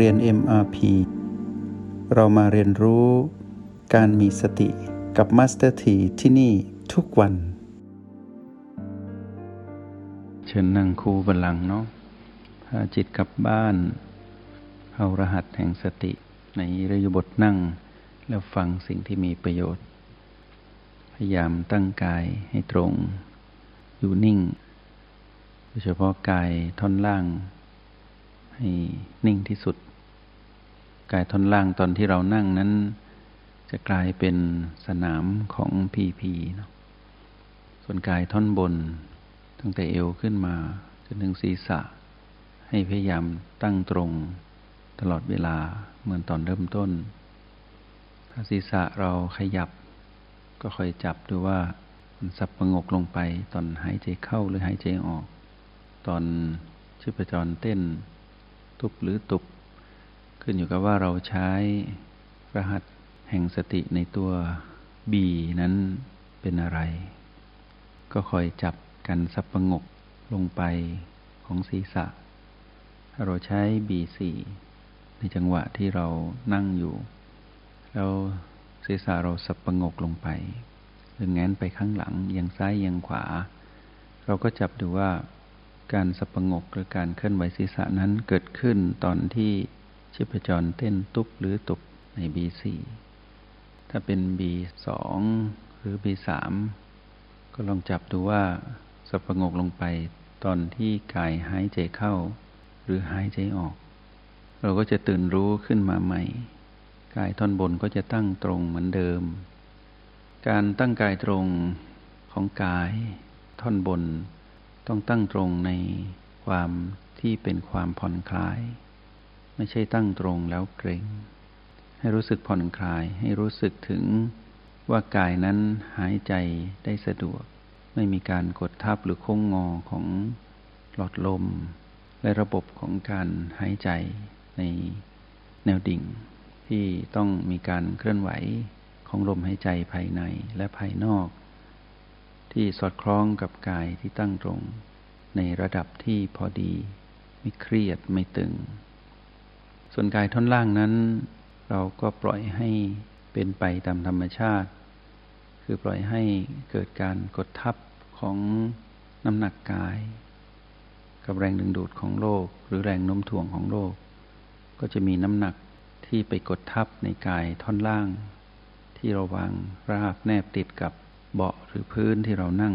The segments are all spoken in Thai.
เรียน MRP เรามาเรียนรู้การมีสติกับ Master T ที่ที่นี่ทุกวัน เชิญนั่งคูบัลลังเนาะพาจิตกลับบ้านเอารหัสแห่งสติในระยบทนั่ง แล้วฟังสิ่งที่มีประโยชน์ พยายามตั้งกายให้ตรง อยู่นิ่ง โดยเฉพาะกายท่อนล่าง ให้นิ่งที่สุด กายท่อนล่างตอนที่เรานั่งนั้น จะกลายเป็นสนามของพีพีเนาะส่วนกายท่อนบน ตั้งแต่เอวขึ้นมาจนถึงศีรษะ ให้พยายามตั้งตรงตลอดเวลาเหมือนตอนเริ่มต้น ถ้าศีรษะเราขยับ ก็คอยจับดูว่ามันสับประงกลงไปตอนหายใจเข้าหรือหายใจออก ตอนชีพจรเต้น ตุบหรือตุบ ขึ้นอยู่กับว่าเราใช้รหัสแห่งสติในตัว B นั้นเป็นอะไร ก็คอยจับกันสับประงกลงไปของศีรษะ ถ้าเราใช้ B4 ในจังหวะที่เรานั่งอยู่แล้วศีรษะเราสับประงกลงไปหรือแงนไปข้างหลังยังซ้ายยังขวา เราก็จับดูว่า การสับประงกหรือการเคลื่อนไหวศีรษะนั้นเกิดขึ้นตอนที่ชีพจรเต้นตุบหรือตุบใน B4 ถ้าเป็น B2 หรือ B3 ก็ลองจับดูว่าสับปงกลงไปตอนที่กายหายใจเข้า หรือหายใจออก เราก็จะตื่นรู้ขึ้นมาใหม่ กายท่อนบนก็จะตั้งตรงเหมือนเดิม การตั้งกายตรงของกายท่อนบน ต้องตั้งตรงในความที่เป็นความผ่อนคลาย ไม่ใช่ตั้งตรงแล้วเกรงให้รู้สึกผ่อนคลาย ให้รู้สึกถึงว่ากายนั้นหายใจได้สะดวก ไม่มีการกดทับหรือโค้งงอของหลอดลม และระบบของการหายใจในแนวดิ่ง ที่ต้องมีการเคลื่อนไหวของลมหายใจภายในและภายนอก ที่สอดคล้องกับกายที่ตั้งตรง ในระดับที่พอดี ไม่เครียดไม่ตึง ส่วนกายท่อนล่างนั้น เราก็ปล่อยให้เป็นไปตามธรรมชาติ คือปล่อยให้เกิดการกดทับของน้ำหนักกาย กับแรงดึงดูดของโลก หรือแรงโน้มถ่วงของโลก ก็จะมีน้ำหนักที่ไปกดทับในกายท่อนล่าง ที่เราวางราบแนบติดกับ เบาะหรือพื้นที่เรานั่ง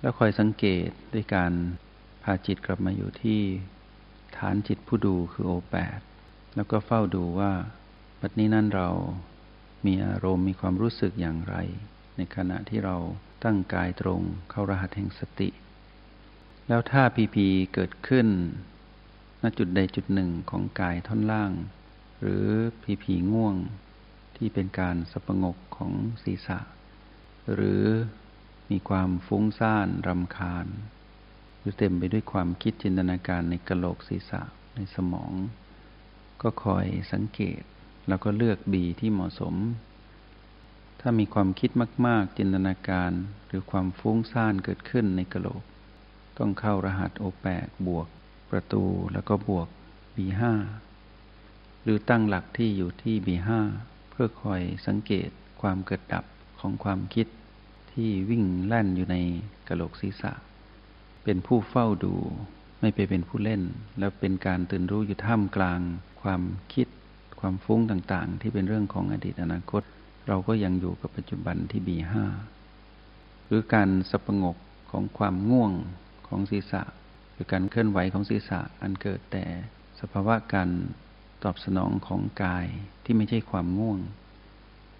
แล้วคอยสังเกตด้วยการพาจิตกลับมาอยู่ที่ฐานจิตผู้ดูคือโอแปดแล้วก็เฝ้าดูว่าบัดนี้นั่นเรามีอารมณ์มีความรู้สึกอย่างไร ในขณะที่เราตั้งกายตรงเข้ารหัสแห่งสติ แล้วถ้าพีพีเกิดขึ้นณจุดใดจุดหนึ่งของกายท่อนล่าง หรือพีพีง่วง ที่เป็นการสปงกของศีรษะ หรือมีความฟุ้งซ่านรำคาญ หรือเต็มไปด้วยความคิดจินตนาการในกระโหลกศีรษะในสมอง ก็คอยสังเกตแล้วก็เลือกบีที่เหมาะสม ถ้ามีความคิดมาก ๆ จินตนาการหรือความฟุ้งซ่านเกิดขึ้นในกระโหลก ต้องเข้ารหัสโอแปดบวกประตูแล้วก็บวก B5 หรือตั้งหลักที่อยู่ที่ B5 เพื่อคอยสังเกตความเกิดดับ ของความคิดที่วิ่งแล่นอยู่ในกระโหลกศีรษะ เป็นผู้เฝ้าดูไม่ไปเป็นผู้เล่น แล้วเป็นการตื่นรู้อยู่ท่ามกลาง ความคิด ความฟุ้งต่างๆ ที่เป็นเรื่องของอดีตอนาคต เราก็ยังอยู่กับปัจจุบันที่บีห้าหรือการสปงกของความง่วงของศีรษะ หรือการเคลื่อนไหวของศีรษะอันเกิดแต่สภาวะการตอบสนองของกายที่ไม่ใช่ความง่วง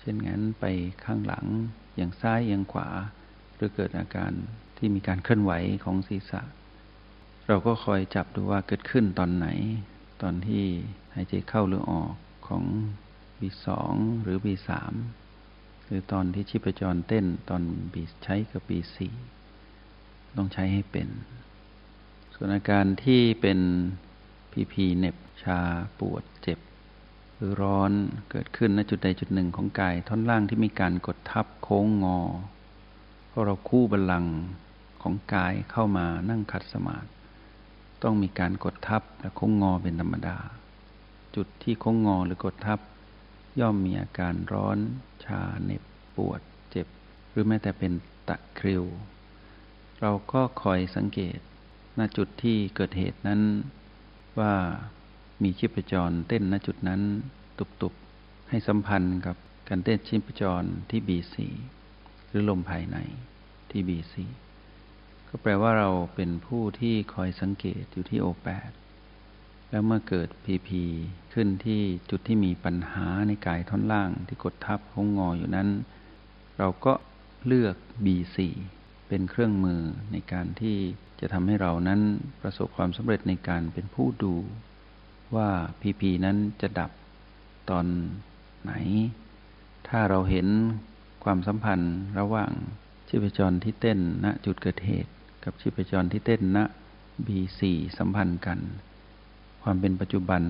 เช่นงั้นไปข้างหลังอย่างซ้ายอย่างขวา หรือเกิดอาการที่มีการเคลื่อนไหวของศีรษะ เราก็คอยจับดูว่าเกิดขึ้นตอนไหน ตอนที่หายใจเข้าหรือออกของ B2 หรือ B3 หรือตอนที่ชีพจรเต้นตอน B ใช้กับ B4 ต้องใช้ให้เป็น ส่วนอาการที่เป็นพีพีเน็บชาปวดเจ็บ รือร้อนเกิดขึ้นณจุดใดจุดหนึ่งของกายท่อนล่างที่มีการกดทับโค้งงอ เพราะเราคู่บัลลังก์ของกายเข้ามานั่งขัดสมาธิต้องมีการกดทับและโค้งงอเป็นธรรมดา จุดที่โค้งงอหรือกดทับ ย่อมมีอาการร้อน ชาเหน็บปวด เจ็บ หรือแม้แต่เป็นตะคริว เราก็คอยสังเกตณจุดที่เกิดเหตุนั้นว่า มีชีพจรเต้นณจุดนั้นตุบๆ ให้สัมพันธ์กับการเต้นชีพจรที่บีสีหรือลมภายในที่บีซีก็แปลว่าเราเป็นผู้ที่คอยสังเกตอยู่ที่โอแปดแล้วเมื่อเกิดพีพีขึ้นที่จุดที่มีปัญหาในกายท่อนล่างที่กดทับหงงออยู่นั้น เราก็เลือก B4 เป็นเครื่องมือในการที่จะทำให้เรานั้นประสบความสำเร็จในการเป็นผู้ดู ว่าพีพีนั้นจะดับตอนไหน ถ้าเราเห็นความสัมพันธ์ระหว่างชีพจรที่เต้นณจุดเกิดเหตุ กับชีพจรที่เต้นณ B4 สัมพันธ์กัน ความเป็นปัจจุบัน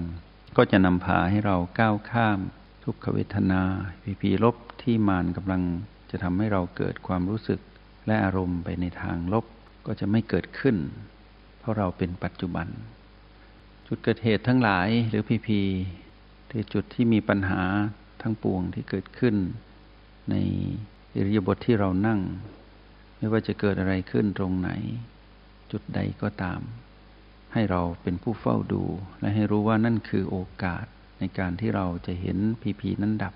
ก็จะนำพาให้เราก้าวข้าม ทุกขเวทนาพีพีลบที่มานกำลังจะทำให้เราเกิดความรู้สึกและอารมณ์ไปในทางลบก็จะไม่เกิดขึ้น เพราะเราเป็นปัจจุบัน จุดเกิดเหตุทั้งหลายหรือพีพีที่จุดที่มีปัญหาทั้งปวงที่เกิดขึ้น ในอิริยาบถทที่เรานั่ง ไม่ว่าจะเกิดอะไรขึ้นตรงไหน จุดใดก็ตาม ให้เราเป็นผู้เฝ้าดู และให้รู้ว่านั่นคือโอกาสในการที่เราจะเห็นพีพีนั้นดับ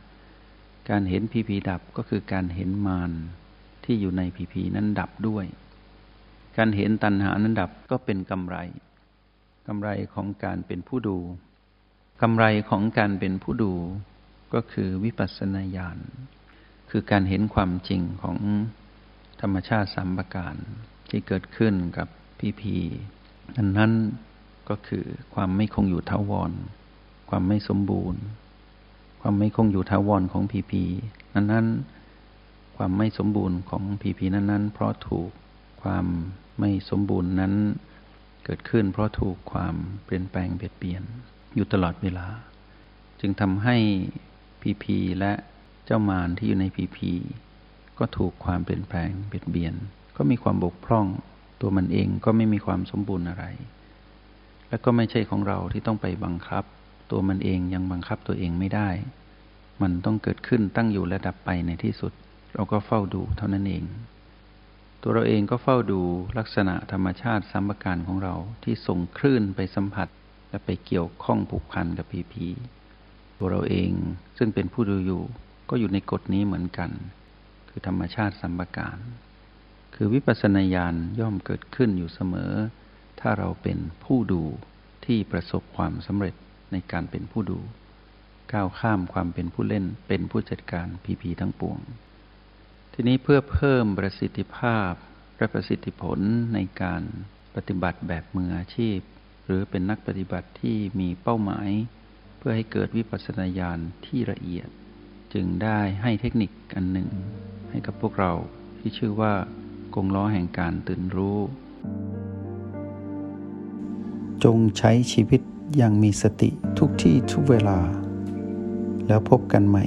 การเห็นพีพีดับก็คือการเห็นมารที่อยู่ในพีพีนั้นดับด้วย การเห็นตัณหานั้นดับก็เป็นกำไร กำไรของการเป็นผู้ดูกำไรของการเป็นผู้ดูก็คือวิปัสสนาญาณคือการเห็นความจริงของธรรมชาติสามประการ ที่เกิดขึ้นกับพีพีนั้นนั้นก็คือความไม่คงอยู่ท้าวร ความไม่สมบูรณ์ ความไม่คงอยู่ท้าวรของพีพีนั้นนั้นความไม่สมบูรณ์ของพีพีนั้นนั้นเพราะถูกความไม่สมบูรณ์นั้น เกิดขึ้นเพราะถูกความเปลี่ยนแปลงเปลี่ยนเปลี่ยนอยู่ตลอดเวลา จึงทำให้พีพีและเจ้ามารที่อยู่ในพีพีก็ถูกความเปลี่ยนแปลงเบียดเบียน ก็มีความบกพร่องตัวมันเองก็ไม่มีความสมบูรณ์อะไร และก็ไม่ใช่ของเราที่ต้องไปบังคับ ตัวมันเองยังบังคับตัวเองไม่ได้ มันต้องเกิดขึ้นตั้งอยู่และดับไปในที่สุด เราก็เฝ้าดูเท่านั้นเอง ตัวเราเองก็เฝ้าดูลักษณะธรรมชาติสัมปการของเราที่ส่งคลื่นไปสัมผัส และไปเกี่ยวข้องผูกพันกับพีพีตัวเราเองซึ่งเป็นผู้ดูอยู่ ก็อยู่ในกฎนี้เหมือนกัน คือธรรมชาติสัมปการ คือวิปัสสนาญาณย่อมเกิดขึ้นอยู่เสมอ ถ้าเราเป็นผู้ดูที่ประสบความสำเร็จในการเป็นผู้ดู ก้าวข้ามความเป็นผู้เล่นเป็นผู้จัดการพีพีทั้งปวง ทีนี้เพื่อเพิ่มประสิทธิภาพและประสิทธิผลในการปฏิบัติแบบมืออาชีพ หรือเป็นนักปฏิบัติที่มีเป้าหมาย เพื่อให้เกิดวิปัสสนาญาณที่ละเอียด จึงได้ให้เทคนิคอันหนึ่ง ให้กับพวกเราที่ชื่อว่ากงล้อแห่งการตื่นรู้ จงใช้ชีวิตอย่างมีสติทุกที่ทุกเวลา แล้วพบกันใหม่